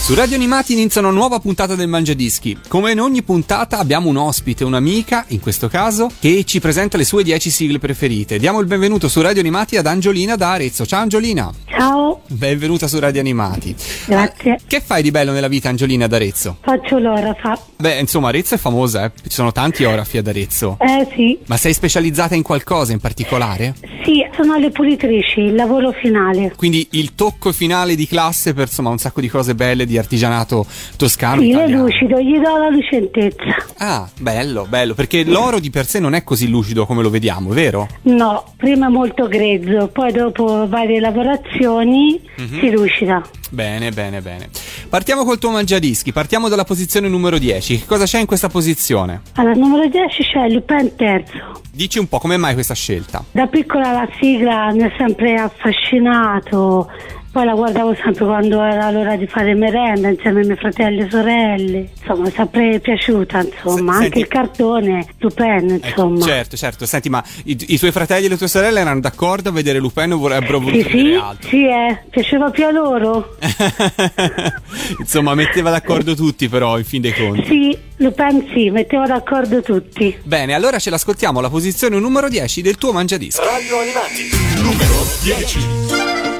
Su Radio Animati inizia una nuova puntata del Mangiadischi. Come in ogni puntata abbiamo un ospite, un'amica, in questo caso, che ci presenta le sue 10 sigle preferite. Diamo il benvenuto su Radio Animati ad Angiolina da Arezzo. Ciao Angiolina! Ciao, Benvenuta su Radio Animati. grazie. Che fai di bello nella vita Angiolina ad Arezzo? Faccio l'ora fa. Beh, insomma, Arezzo è famosa, eh? Ci sono tanti orafi ad Arezzo. Eh sì, Ma sei specializzata in qualcosa in particolare? sì, sono le pulitrici, il lavoro finale. Quindi il tocco finale di classe per insomma un sacco di cose belle di artigianato toscano. Sì, è italiano. lucido, gli do la lucentezza. Ah, bello, bello, perché l'oro di per sé non è così lucido come lo vediamo, vero? No, prima è molto grezzo, poi dopo varie lavorazioni Mhm. si lucida. Bene, bene, bene. Partiamo col tuo mangiadischi, partiamo dalla posizione numero 10. Che cosa c'è in questa posizione? Al numero 10 c'è Lupin terzo. Dici un po' come mai questa scelta? Da piccola la sigla mi ha sempre affascinato, poi la guardavo sempre quando era l'ora di fare merenda insieme ai miei fratelli e sorelle. Insomma, è sempre piaciuta, insomma, Se- anche senti- il cartone, Lupin, Ecco, insomma. certo, certo. Senti, ma i, i tuoi fratelli e le tue sorelle erano d'accordo a vedere Lupin o vorrebbero Sì, sì, altro? sì, eh, piaceva più a loro. Insomma, metteva d'accordo tutti però, in fin dei conti. Sì, Lupin sì, metteva d'accordo tutti. Bene, allora ce l'ascoltiamo alla posizione numero 10 del tuo mangiadischi. Radio Animati, numero 10.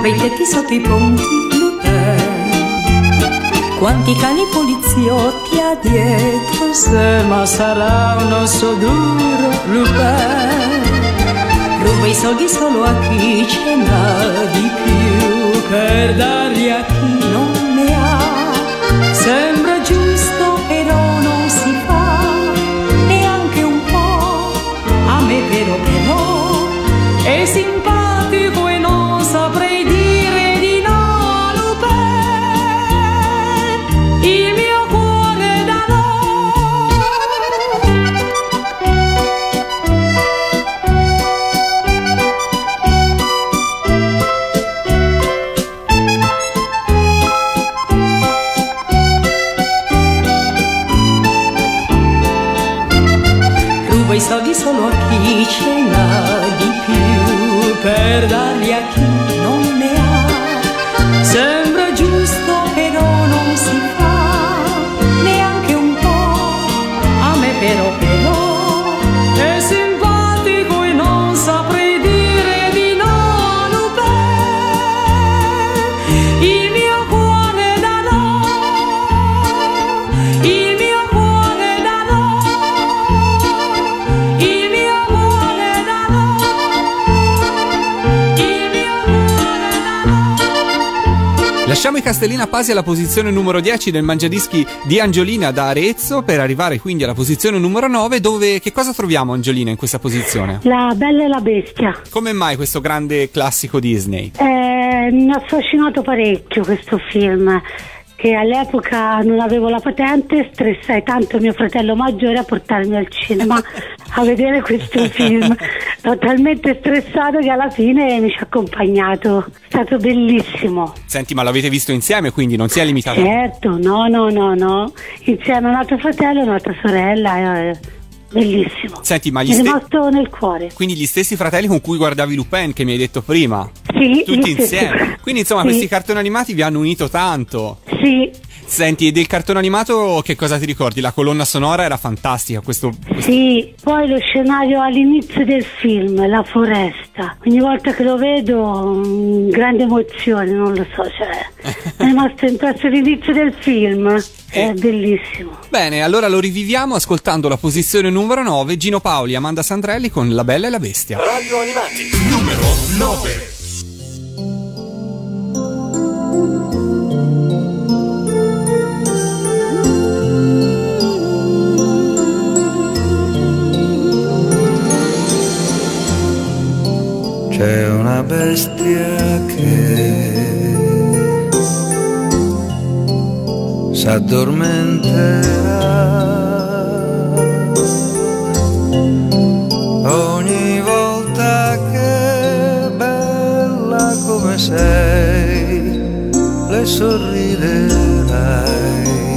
va Sopra i tetti, sotto i ponti, Lupin Quanti cani poliziotti ha dietro se Ma sarà un osso duro, Lupin. Ruba i soldi solo a chi ce n'ha di più. Per darli a chi non più Lasciamo i Castellina Pasi alla posizione numero 10 del mangiadischi di Angiolina da Arezzo per arrivare quindi alla posizione numero 9 dove che cosa troviamo Angiolina in questa posizione? La Bella e la Bestia. Come mai questo grande classico Disney? Eh, mi ha affascinato parecchio questo film. Che all'epoca non avevo la patente, stressai tanto mio fratello maggiore a portarmi al cinema a vedere questo film. Ero talmente stressato che alla fine mi ci ha accompagnato. È stato bellissimo. Senti, ma l'avete visto insieme quindi non si è limitato? Certo, no, no, no, no. Insieme a un altro fratello e un'altra sorella. eh. Bellissimo. Senti, ma gli ste- rimasto nel cuore. Quindi gli stessi fratelli con cui guardavi Lupin che mi hai detto prima. Sì, Tutti stessi- insieme. Quindi insomma Sì. questi cartoni animati vi hanno unito tanto. Sì, Senti, e del cartone animato che cosa ti ricordi? La colonna sonora era fantastica, questo... sì. Poi lo scenario all'inizio del film, la foresta. Ogni volta che lo vedo, mm, grande emozione, non lo so, cioè, è rimasto impresso l'inizio del film. È Eh. bellissimo. Bene, allora lo riviviamo ascoltando la posizione numero 9, Gino Paoli, Amanda Sandrelli con La Bella e la Bestia. Radio Animati, numero 9. C'è una bestia che s'addormenterà ogni volta che bella come sei le sorriderai.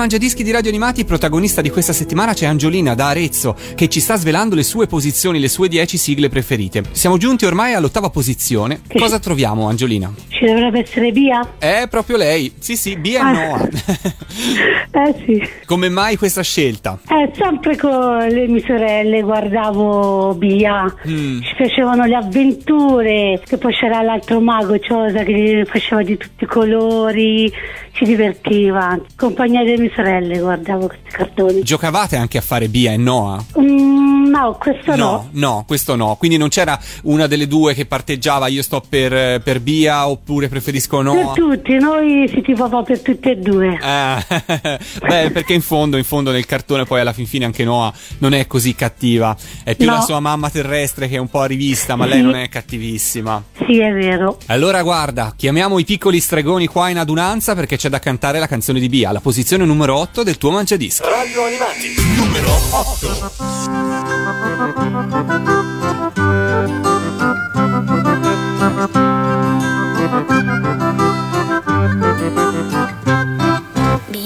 Mangiadischi di Radio Animati, protagonista di questa settimana c'è Angiolina da Arezzo che ci sta svelando le sue posizioni, le sue 10 sigle preferite. Siamo giunti ormai all'ottava posizione. Cosa troviamo Angiolina? Ci dovrebbe essere via? È proprio lei. Sì, sì, B e Ah. Noah. Eh sì. Come mai questa scelta? Eh, sempre con le mie sorelle guardavo Bia, Mm. ci piacevano le avventure, che poi c'era l'altro mago Ciosa che faceva di tutti i colori, ci divertiva. Compagnia delle mie sorelle guardavo questi cartoni. Giocavate anche a fare Bia e Noah? Mm, no, questo no. no, questo no. Quindi non c'era una delle due che parteggiava io sto per, per Bia oppure preferisco Per Noah? tutti, noi si tifava per tutte e due. Ah, beh, perché in fondo, in fondo nel cartone poi alla fin fine anche Noah non è così cattiva. È più No. la sua mamma terrestre che è un po' a rivista, ma lei Sì. non è cattivissima. Sì, è vero. Allora guarda, chiamiamo i piccoli stregoni qua in adunanza perché c'è da cantare la canzone di Bia, la posizione numero 8 del tuo mangiadischi. Radio Animati, numero 8.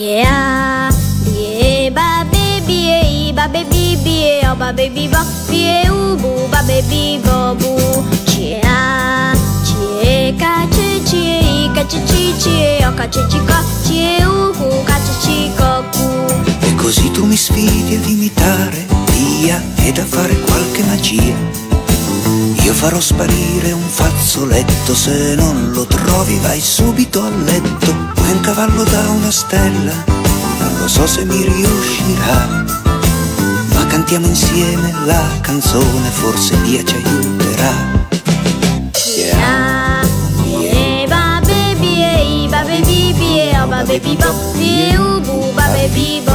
Bia, bie, ba, i, ba, be, bi, bie, o, ba, bu, ba, be, bi, bo, bu. Cia, cie, ca, ce, cie, i, ca, ce, ci, cie, o, ca, ce, ci, co, cie, u, cu, ca, ce, ci, co, cu. E così tu mi sfidi ad imitare via ed a fare qualche magia. Io farò sparire un fazzoletto, se non lo trovi vai subito a letto. Vuoi un cavallo da una stella? Non lo so se mi riuscirà. Ma cantiamo insieme la canzone, forse Dio ci aiuterà. Cia, bie, ba, be, bie, i, ba, be, bi, bie, o, ba, be, bi, bo, bie, u, bu, ba, be, bi, bo,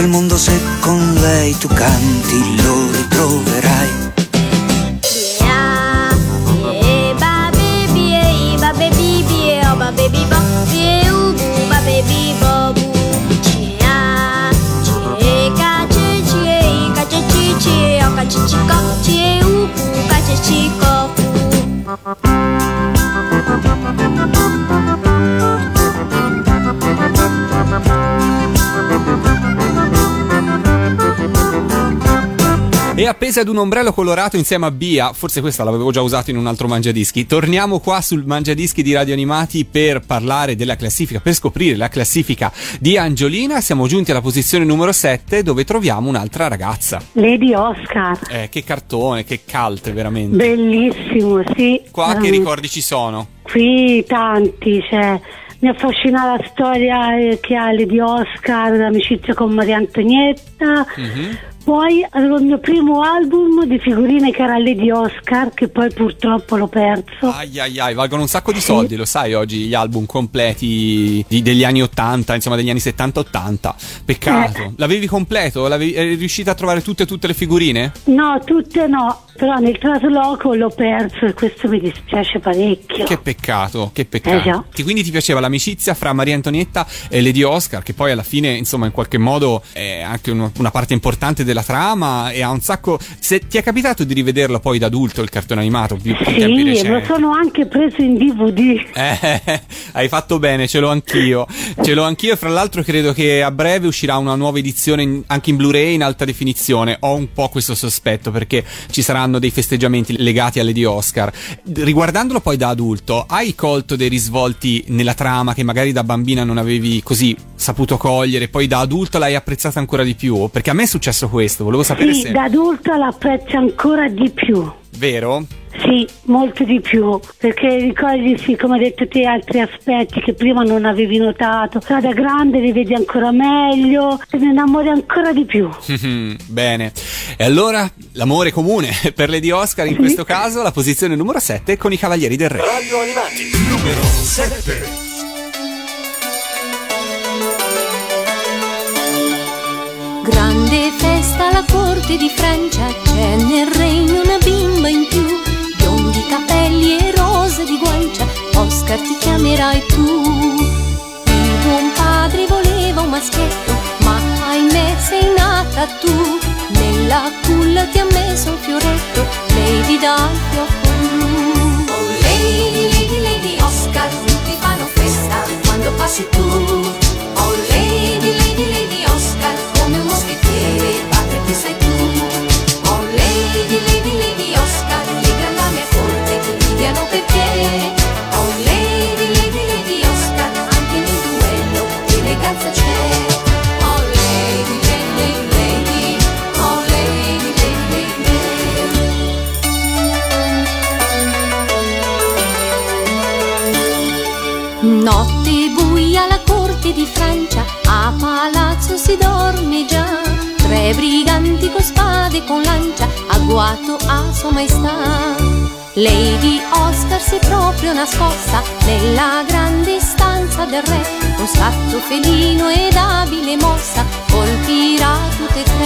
quel mondo se con lei tu canti lo ritroverai. Appesa ad un ombrello colorato insieme a Bia, forse questa l'avevo già usato in un altro mangiadischi. Torniamo qua sul mangiadischi di Radio Animati per parlare della classifica, per scoprire la classifica di Angiolina. Siamo giunti alla posizione numero 7 dove troviamo un'altra ragazza. Lady Oscar, Eh, che cartone, che cult veramente. bellissimo, sì. Qua che veramente. ricordi ci sono? Qui tanti, cioè, mi affascina la storia eh, che ha Lady Oscar, l'amicizia con Maria Antonietta. Mhm. Poi avevo il mio primo album di figurine che era Lady Oscar, che poi purtroppo l'ho perso. Ai ai ai, valgono un sacco di soldi, lo sai oggi gli album completi di- degli anni 80, insomma degli anni 70-80. Peccato. Eh. L'avevi completo? L'avevi, eri riuscita a trovare tutte tutte le figurine? No, tutte no, però nel trasloco l'ho perso e questo mi dispiace parecchio. Che peccato, che peccato. Eh Quindi ti piaceva l'amicizia fra Maria Antonietta e Lady Oscar, che poi alla fine, insomma, in qualche modo è anche uno- una parte importante della trama e ha un sacco... Se ti è capitato di rivederlo poi da adulto il cartone animato, più tempi Sì, lo sono anche preso in DVD. Eh, hai fatto bene, ce l'ho anch'io. Ce l'ho anch'io. e Fra l'altro, credo che a breve uscirà una nuova edizione in- anche in Blu-ray in alta definizione. Ho un po' questo sospetto perché ci saranno dei festeggiamenti legati alle di Oscar. Riguardandolo poi da adulto, hai colto dei risvolti nella trama che magari da bambina non avevi così saputo cogliere, poi da adulto l'hai apprezzata ancora di più? Perché a me è successo questo, volevo sapere Sì, se. da adulta l'apprezzo ancora di più. Vero? Sì, molto di più, perché ricordi, sì, come hai detto te, altri aspetti che prima non avevi notato. Ora da grande li vedi ancora meglio, te ne innamori ancora di più. Bene, e allora l'amore comune per Lady Oscar in questo caso, la posizione numero 7 con i Cavalieri del Re. Radio Animati, numero 7. Alla corte di Francia c'è nel regno una bimba in più, biondi capelli e rose di guancia, Oscar ti chiamerai tu. Il buon padre voleva un maschietto, ma ahimè sei nata tu. Nella culla ti ha messo un fioretto, Lady dal fiocco blu. Oh Lady, Lady, Lady Oscar, tutti fanno festa quando passi tu. Corte di Francia, a palazzo si dorme già. Tre briganti con spade e con lancia, agguato a sua maestà. Lady Oscar si è proprio nascosta nella grande stanza del re. Con scatto felino ed abile mossa, colpirà tutte e tre.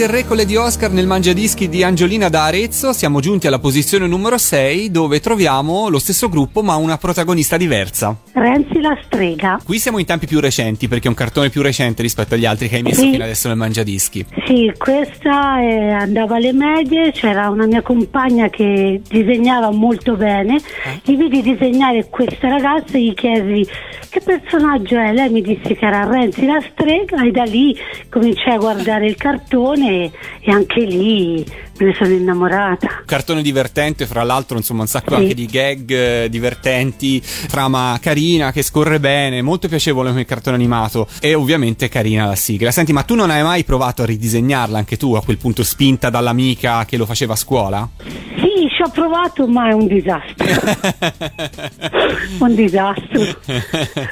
Del Re con le di Oscar nel mangiadischi di Angiolina da Arezzo. Siamo giunti alla posizione numero 6 dove troviamo lo stesso gruppo ma una protagonista diversa. Renzi la strega. Qui siamo in tempi più recenti perché è un cartone più recente rispetto agli altri che hai messo Sì. fino adesso nel mangiadischi. Sì, questa eh, andava alle medie, c'era una mia compagna che disegnava molto bene, gli vidi disegnare questa ragazza e gli chiesi che personaggio è, lei mi disse che era Renzi la strega e da lì cominciai a guardare il cartone e, anche lì ne sono innamorata. Cartone divertente, fra l'altro, insomma, un sacco Sì. anche di gag eh, divertenti, trama carina che scorre bene, molto piacevole come cartone animato e ovviamente carina la sigla. Senti, ma tu non hai mai provato a ridisegnarla anche tu a quel punto spinta dall'amica che lo faceva a scuola? Sì, ci ho provato ma è un disastro. un disastro.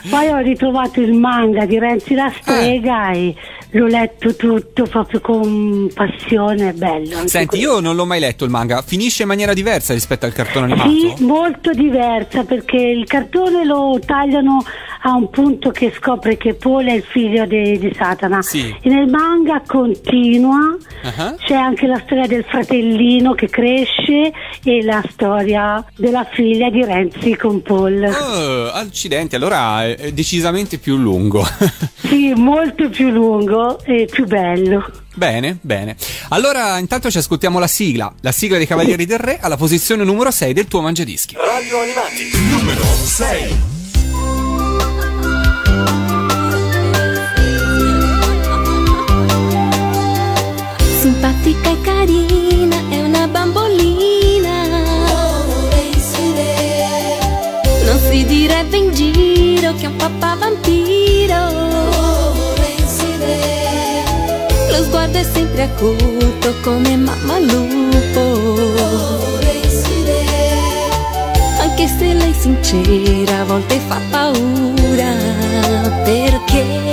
Poi ho ritrovato il manga di Renzi la strega e l'ho letto tutto proprio con passione, è bello. Senti. Io non l'ho mai letto il manga, finisce in maniera diversa rispetto al cartone animato? Sì, molto diversa perché il cartone lo tagliano a un punto che scopre che Paul è il figlio de- di Satana. Sì. E nel manga continua, Ah. c'è anche la storia del fratellino che cresce e la storia della figlia di Renzi con Paul. Oh, accidenti, allora è è decisamente più lungo. Sì, molto più lungo e più bello. bene, bene. Allora, intanto ci ascoltiamo la sigla, la sigla dei Cavalieri del Re alla posizione numero 6 del tuo mangiadischi. Radio Animati, numero 6. Simpatica e carina, è una bambolina. Non si direbbe in giro che è un papà vampiro. Lo sguardo è sempre acuto come mamma lupo. se lei sincera a volte fa paura perché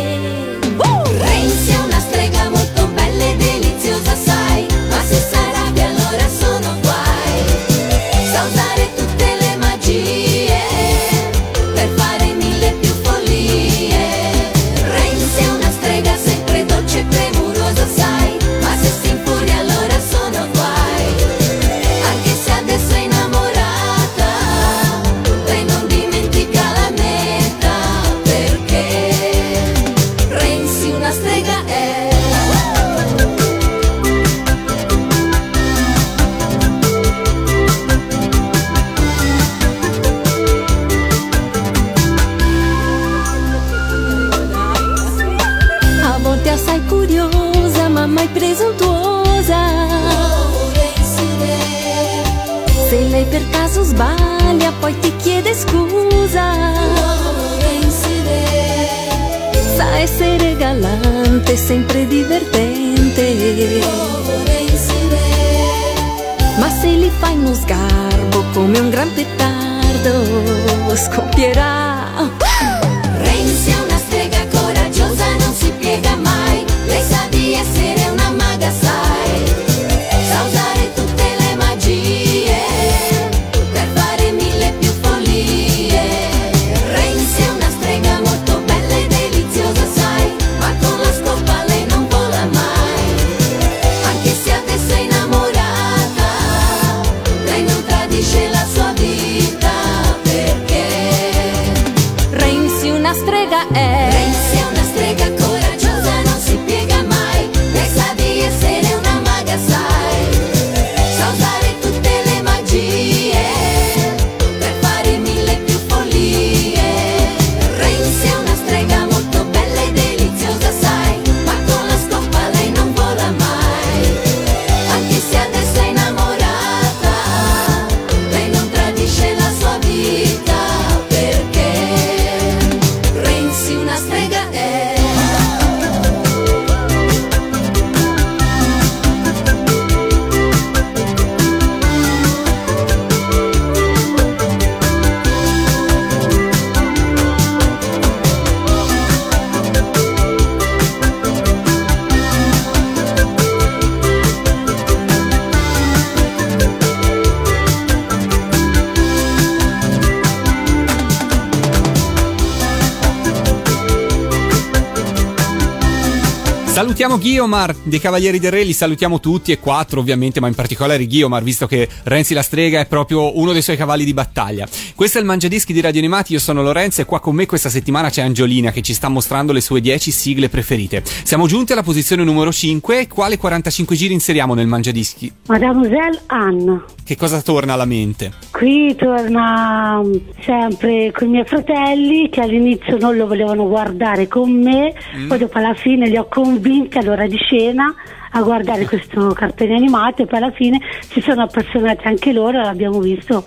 Guiomar dei Cavalieri del Re, li salutiamo tutti e quattro ovviamente, ma in particolare Guiomar, visto che Renzi la strega è proprio uno dei suoi cavalli di battaglia. Questo è il Mangiadischi di Radio Animati, io sono Lorenzo e qua con me questa settimana c'è Angiolina che ci sta mostrando le sue 10 sigle preferite. Siamo giunti alla posizione numero 5, quale 45 giri inseriamo nel Mangiadischi? Mademoiselle Anne. Che cosa torna alla mente? Qui torna mm, sempre con i miei fratelli che all'inizio non lo volevano guardare con me, poi dopo alla fine li ho convinti all'ora di scena a guardare questo cartone animato e poi alla fine si sono appassionati anche loro e l'abbiamo visto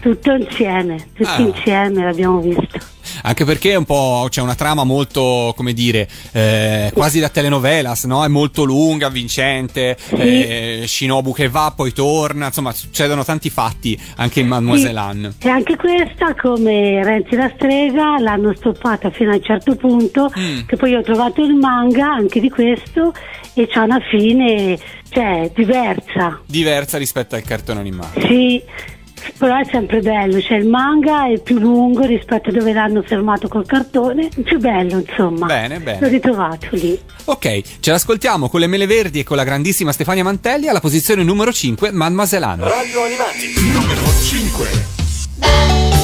tutto insieme, tutti Ah. insieme l'abbiamo visto. Anche perché è un po' c'è una trama molto, come dire, eh, quasi da telenovelas, no? È molto lunga, avvincente, eh, Shinobu che va, poi torna, insomma, succedono tanti fatti anche in Mademoiselle Anne. E anche questa, come Renzi la strega, l'hanno stoppata fino a un certo punto, Mm. che poi ho trovato il manga anche di questo e c'ha una fine, cioè, diversa. Diversa rispetto al cartone animato. Sì, però è sempre bello, cioè il manga è più lungo rispetto a dove l'hanno fermato col cartone, più bello insomma. Bene, bene. L'ho ritrovato lì. Ok, ce l'ascoltiamo con le mele verdi e con la grandissima Stefania Mantelli alla posizione numero 5, Mademoiselle Anne. Radio Animati, numero 5.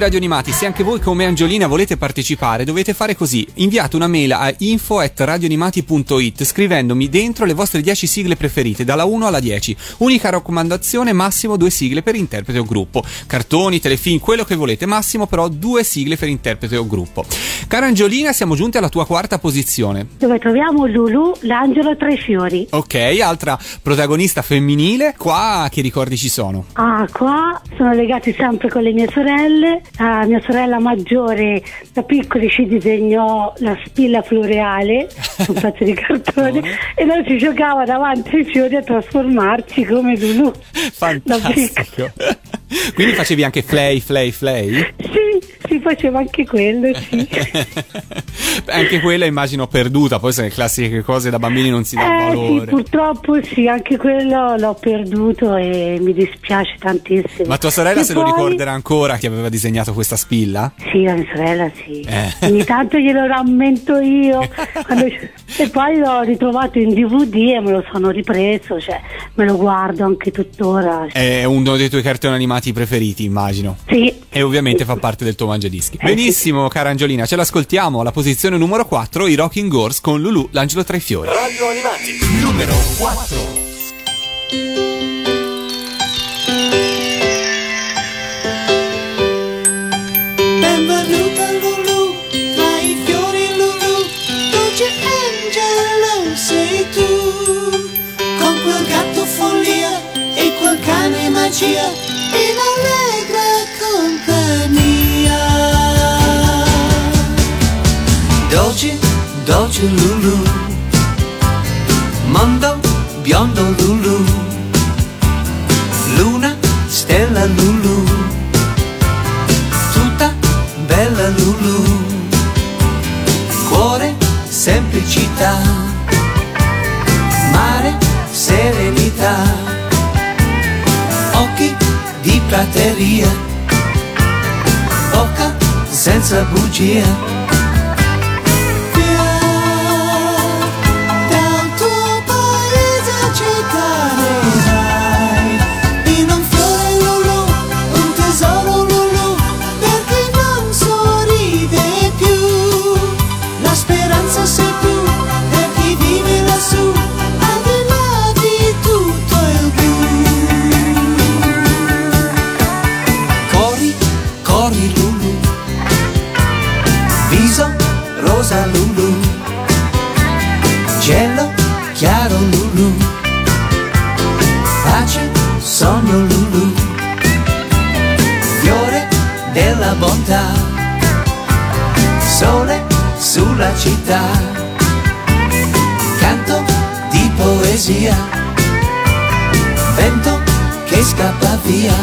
Radio Animati. Se anche voi come Angiolina volete partecipare, dovete fare così. Inviate una mail a info@radioanimati.it scrivendomi dentro le vostre 10 sigle preferite, dalla 1 alla 10. Unica raccomandazione, massimo due sigle per interprete o gruppo. Cartoni, telefilm, quello che volete, massimo però due sigle per interprete o gruppo. Cara Angiolina, siamo giunti alla tua quarta posizione. Dove troviamo Lulu, l'angelo tra i fiori. Ok, altra protagonista femminile. Qua che ricordi ci sono? Ah, qua sono legati sempre con le mie sorelle. La mia sorella maggiore da piccoli ci disegnò la spilla floreale, un pezzo di cartone, e noi ci giocava davanti ai fiori a trasformarci come Lulu. Fantastico. Quindi facevi anche flay, flay, flay? Sì, si faceva anche quello, sì. anche quella immagino perduta, poi sono le classiche cose da bambini non si dà Eh sì, valore. purtroppo sì, anche quello l'ho perduto e mi dispiace tantissimo. Ma tua sorella E se lo poi- ricorderà ancora che aveva disegnato questa spilla? Sì, la mia sorella sì. Eh. Ogni tanto glielo rammento io. quando- E poi l'ho ritrovato in DVD e me lo sono ripreso, cioè me lo guardo anche tuttora. È uno dei tuoi cartoni animati preferiti, immagino. Sì. E ovviamente fa parte del tuo mangiadischi. Eh, Benissimo, cara Angiolina, ce l'ascoltiamo alla posizione numero 4, i Rocking Horse con Lulu, l'angelo tra i fiori. Radio Animati, numero 4. Benvenuta Lulu, tra i fiori Lulu, dolce angelo sei tu. Con quel gatto follia e quel cane magia. Dolce, dolce Lulu. Mondo, biondo Lulu. Luna, stella Lulu. Tutta bella Lulu. Cuore, semplicità di prateria Bocca senza bugia sulla città. Canto di poesia Vento che scappa via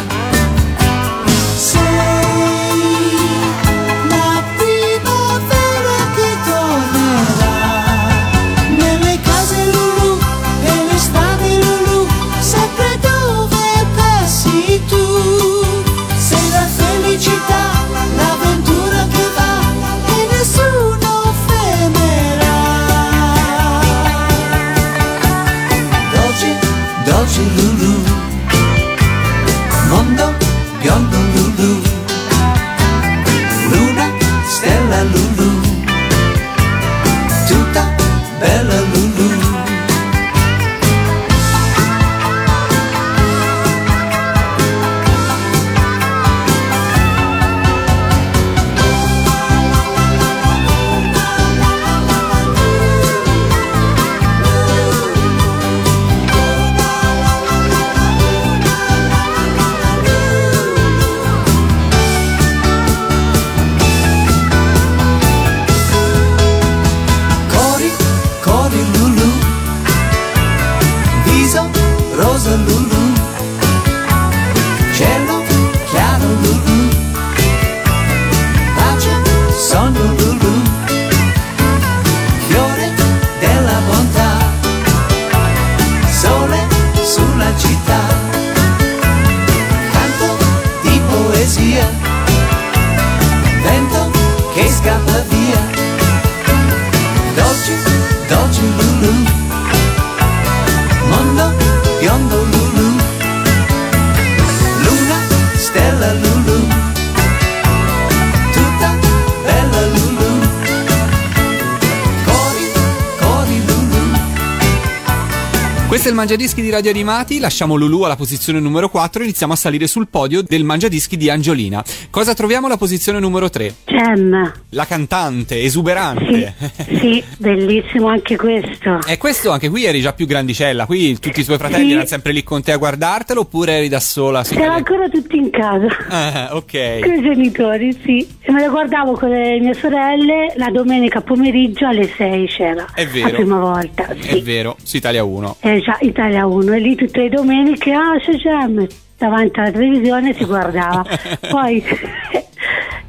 Mangiadischi di Radio Animati, lasciamo Lulu alla posizione numero 4 e iniziamo a salire sul podio del Mangiadischi di Angiolina. Cosa troviamo alla posizione numero 3? Gem. La cantante, esuberante. Sì, bellissimo anche questo. E questo anche qui eri già più grandicella, qui tutti i tuoi fratelli Sì. erano sempre lì con te a guardartelo oppure eri da sola? su Siamo ancora tutti in casa. Ah, ok. Con i genitori, sì. E me lo guardavo con le mie sorelle la domenica pomeriggio alle 6 c'era. È vero. La prima volta, È sì. vero, su Italia 1. Eh, già, Italia 1. E lì tutte le domeniche, ah, c'è Gem. Davanti alla televisione si guardava. Poi...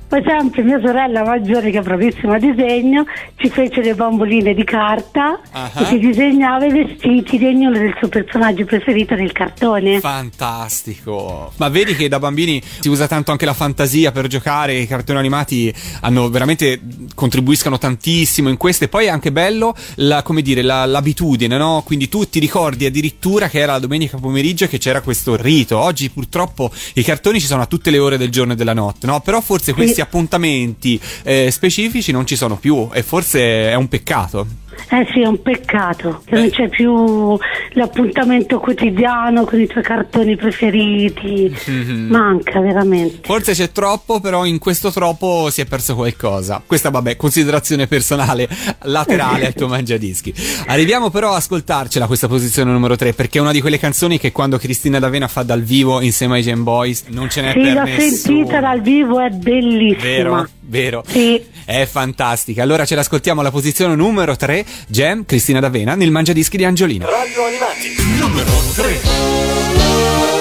Poi sempre mia sorella maggiore che è bravissima a disegno ci fece le bamboline di carta Ah. e si disegnava i vestiti di ognuno del suo personaggio preferito nel cartone. Fantastico. Ma vedi che da bambini si usa tanto anche la fantasia per giocare, i cartoni animati hanno veramente contribuiscono tantissimo in questo e poi è anche bello la, come dire, la- l'abitudine, no? Quindi tu ti ricordi addirittura che era la domenica pomeriggio e che c'era questo rito. Oggi purtroppo i cartoni ci sono a tutte le ore del giorno e della notte, no? Però forse questi appuntamenti eh, specifici non ci sono più e forse è un peccato. Eh sì, è un peccato che non c'è più l'appuntamento quotidiano con i tuoi cartoni preferiti. Mhm. Manca veramente. Forse c'è troppo, però in questo troppo si è perso qualcosa. Questa, vabbè, considerazione personale laterale al tuo mangiadischi. Arriviamo però a ascoltarcela questa posizione numero 3, perché è una di quelle canzoni che quando Cristina D'Avena fa dal vivo insieme ai Gen Boys non ce n'è Sì, per l'ho nessuno. sentita dal vivo, è bellissima. Vero, vero. Sì. È fantastica. Allora ce l'ascoltiamo alla posizione numero 3, Gem, Cristina D'Avena, nel mangiadischi di Angiolina. Radio Animati, numero 3.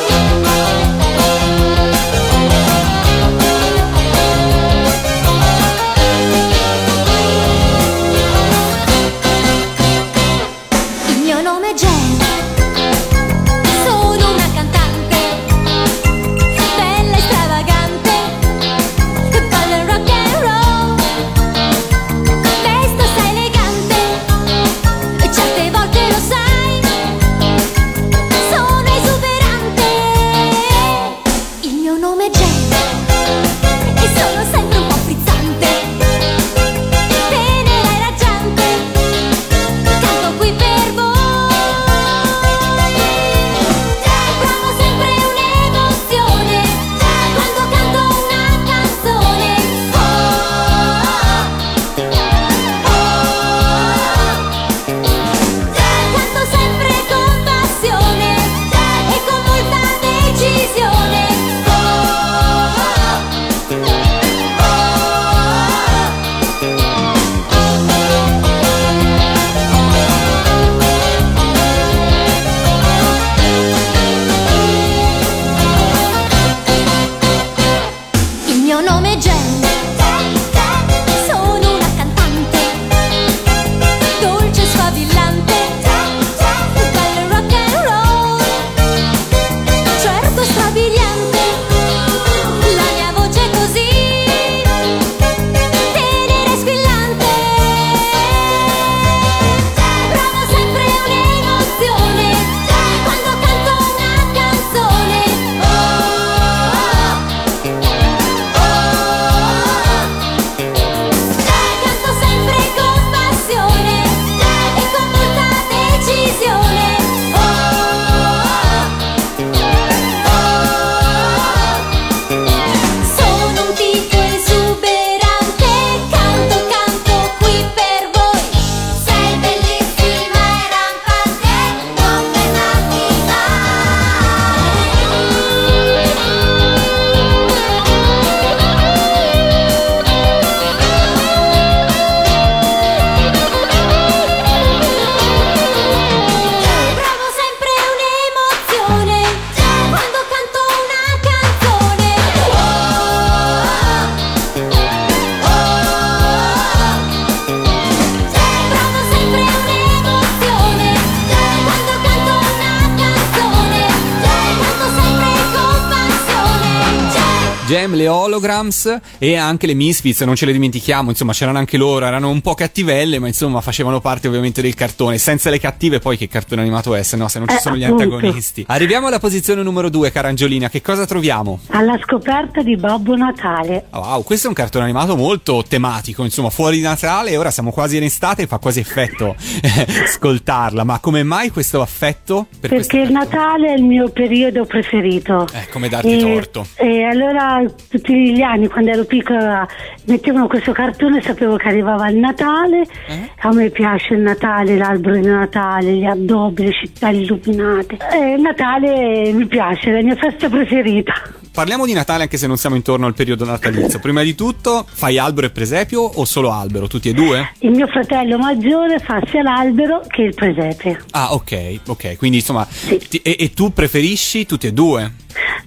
Le Holograms e anche le Misfits, non ce le dimentichiamo, insomma c'erano anche loro, erano un po' cattivelle, ma insomma facevano parte ovviamente del cartone. Senza le cattive poi che cartone animato è, se no se non ci Eh, sono gli appunto. antagonisti. Arriviamo alla posizione numero 2, cara Angiolina, che cosa troviamo? Alla scoperta di Babbo Natale. Wow, questo è un cartone animato molto tematico, insomma, fuori di Natale, ora siamo quasi in estate e fa quasi effetto ascoltarla, ma come mai questo affetto per Perché il Natale è il mio periodo preferito. Eh, come darti e, torto. E allora tutti gli anni, quando ero piccola, mettevano questo cartone, sapevo che arrivava il Natale. Eh? A me piace il Natale, l'albero di Natale, gli addobbi, le città illuminate. E il Natale mi piace, è la mia festa preferita. Parliamo di Natale anche se non siamo intorno al periodo natalizio. Prima di tutto, fai albero e presepio o solo albero? Tutti e due? Il mio fratello maggiore fa sia l'albero che il presepe. Ah, ok, ok. Quindi insomma, ti- e, e tu preferisci tutti e due?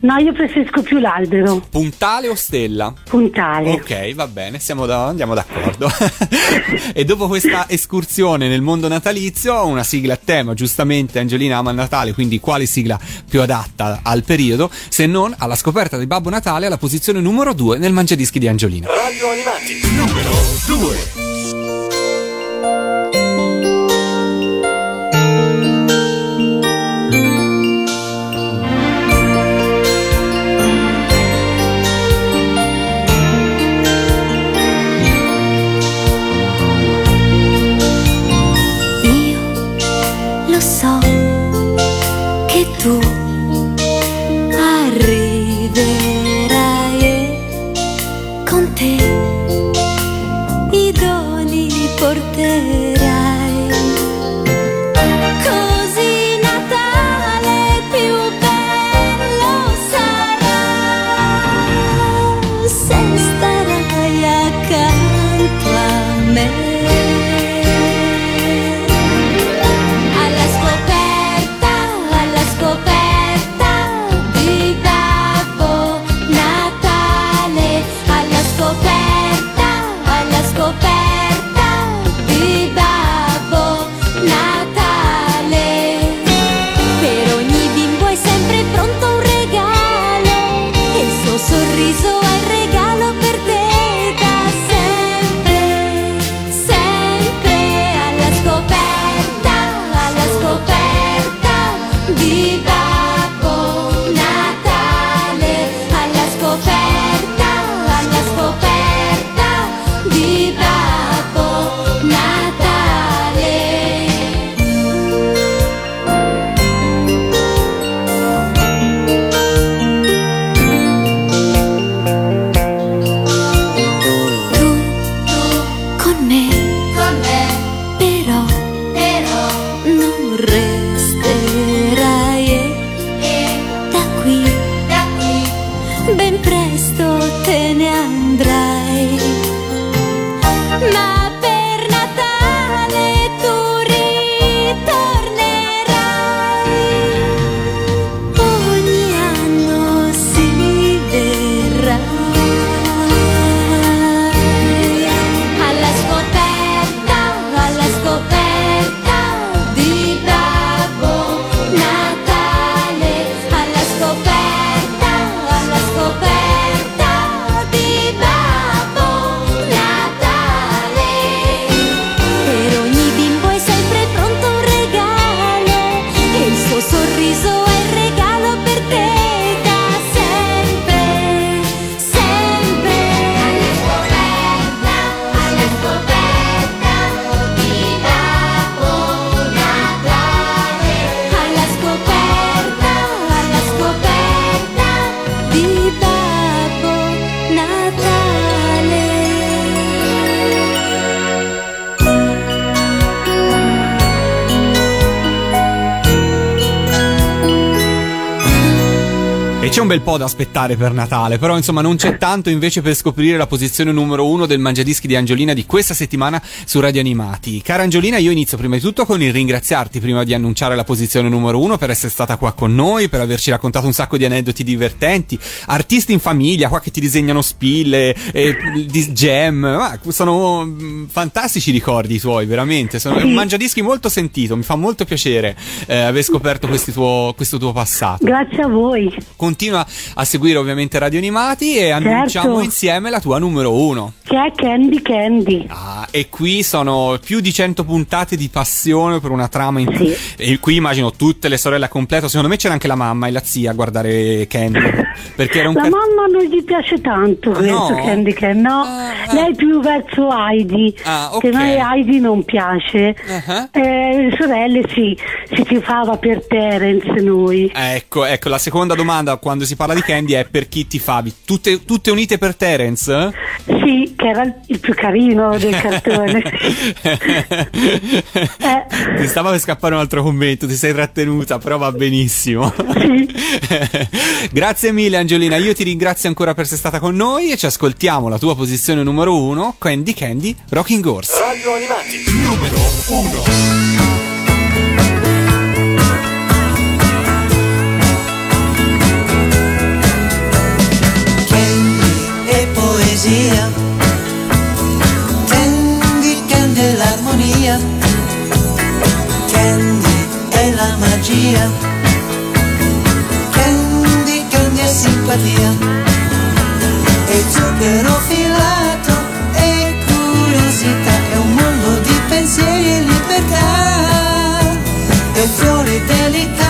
No, io preferisco più l'albero, Puntale o stella? puntale. Ok, va bene, siamo da- andiamo d'accordo. e dopo questa escursione nel mondo natalizio, una sigla a tema, giustamente Angelina ama Natale, quindi quale sigla più adatta al periodo, se non alla scoperta di Babbo Natale alla posizione numero 2 nel Mangiadischi di Angiolina. Radio Animati, numero 2. Me. Bel po' da aspettare per Natale, però insomma non c'è tanto invece per scoprire la posizione numero uno del Mangiadischi di Angiolina di questa settimana su Radio Animati. Cara Angiolina, io inizio prima di tutto con il ringraziarti prima di annunciare la posizione numero uno per essere stata qua con noi, per averci raccontato un sacco di aneddoti divertenti, artisti in famiglia qua che ti disegnano spille, eh, gem, ma sono mm, fantastici ricordi i tuoi, veramente. Sono un Mangiadischi molto sentito, mi fa molto piacere eh, aver scoperto tuo- questo tuo passato. Grazie a voi. continua a seguire ovviamente Radio Animati e annunciamo Certo. insieme la tua numero uno. Che è Candy Candy. Ah, e qui sono più di 100 puntate di passione per una trama in Sì. E qui immagino tutte le sorelle a completo. Secondo me c'era anche la mamma e la zia a guardare Candy. Perché era un La ca- mamma non gli piace tanto questo No? Candy Candy, no. Ah, Lei più verso Heidi, Ah, ok. che noi Heidi non piace. Ah. Eh, le sorelle sì, si tifava per Terence noi. Ecco, ecco, la seconda domanda quando si parla di Candy è per chi tifavi? Tutte, tutte unite per Terence? Sì, che era il più carino del cartone. Eh. Ti stava per scappare un altro commento, ti sei trattenuta, però va benissimo. Grazie mille Angelina, io ti ringrazio ancora per essere stata con noi e ci ascoltiamo la tua posizione numero uno, Candy Candy Rocking Horse. Radio Animati, numero 1. Poesia, Candy, Candy l'armonia, Candy è la magia, Candy, Candy è simpatia, è zucchero filato, è curiosità, è un mondo di pensieri e libertà, è fiore delicato,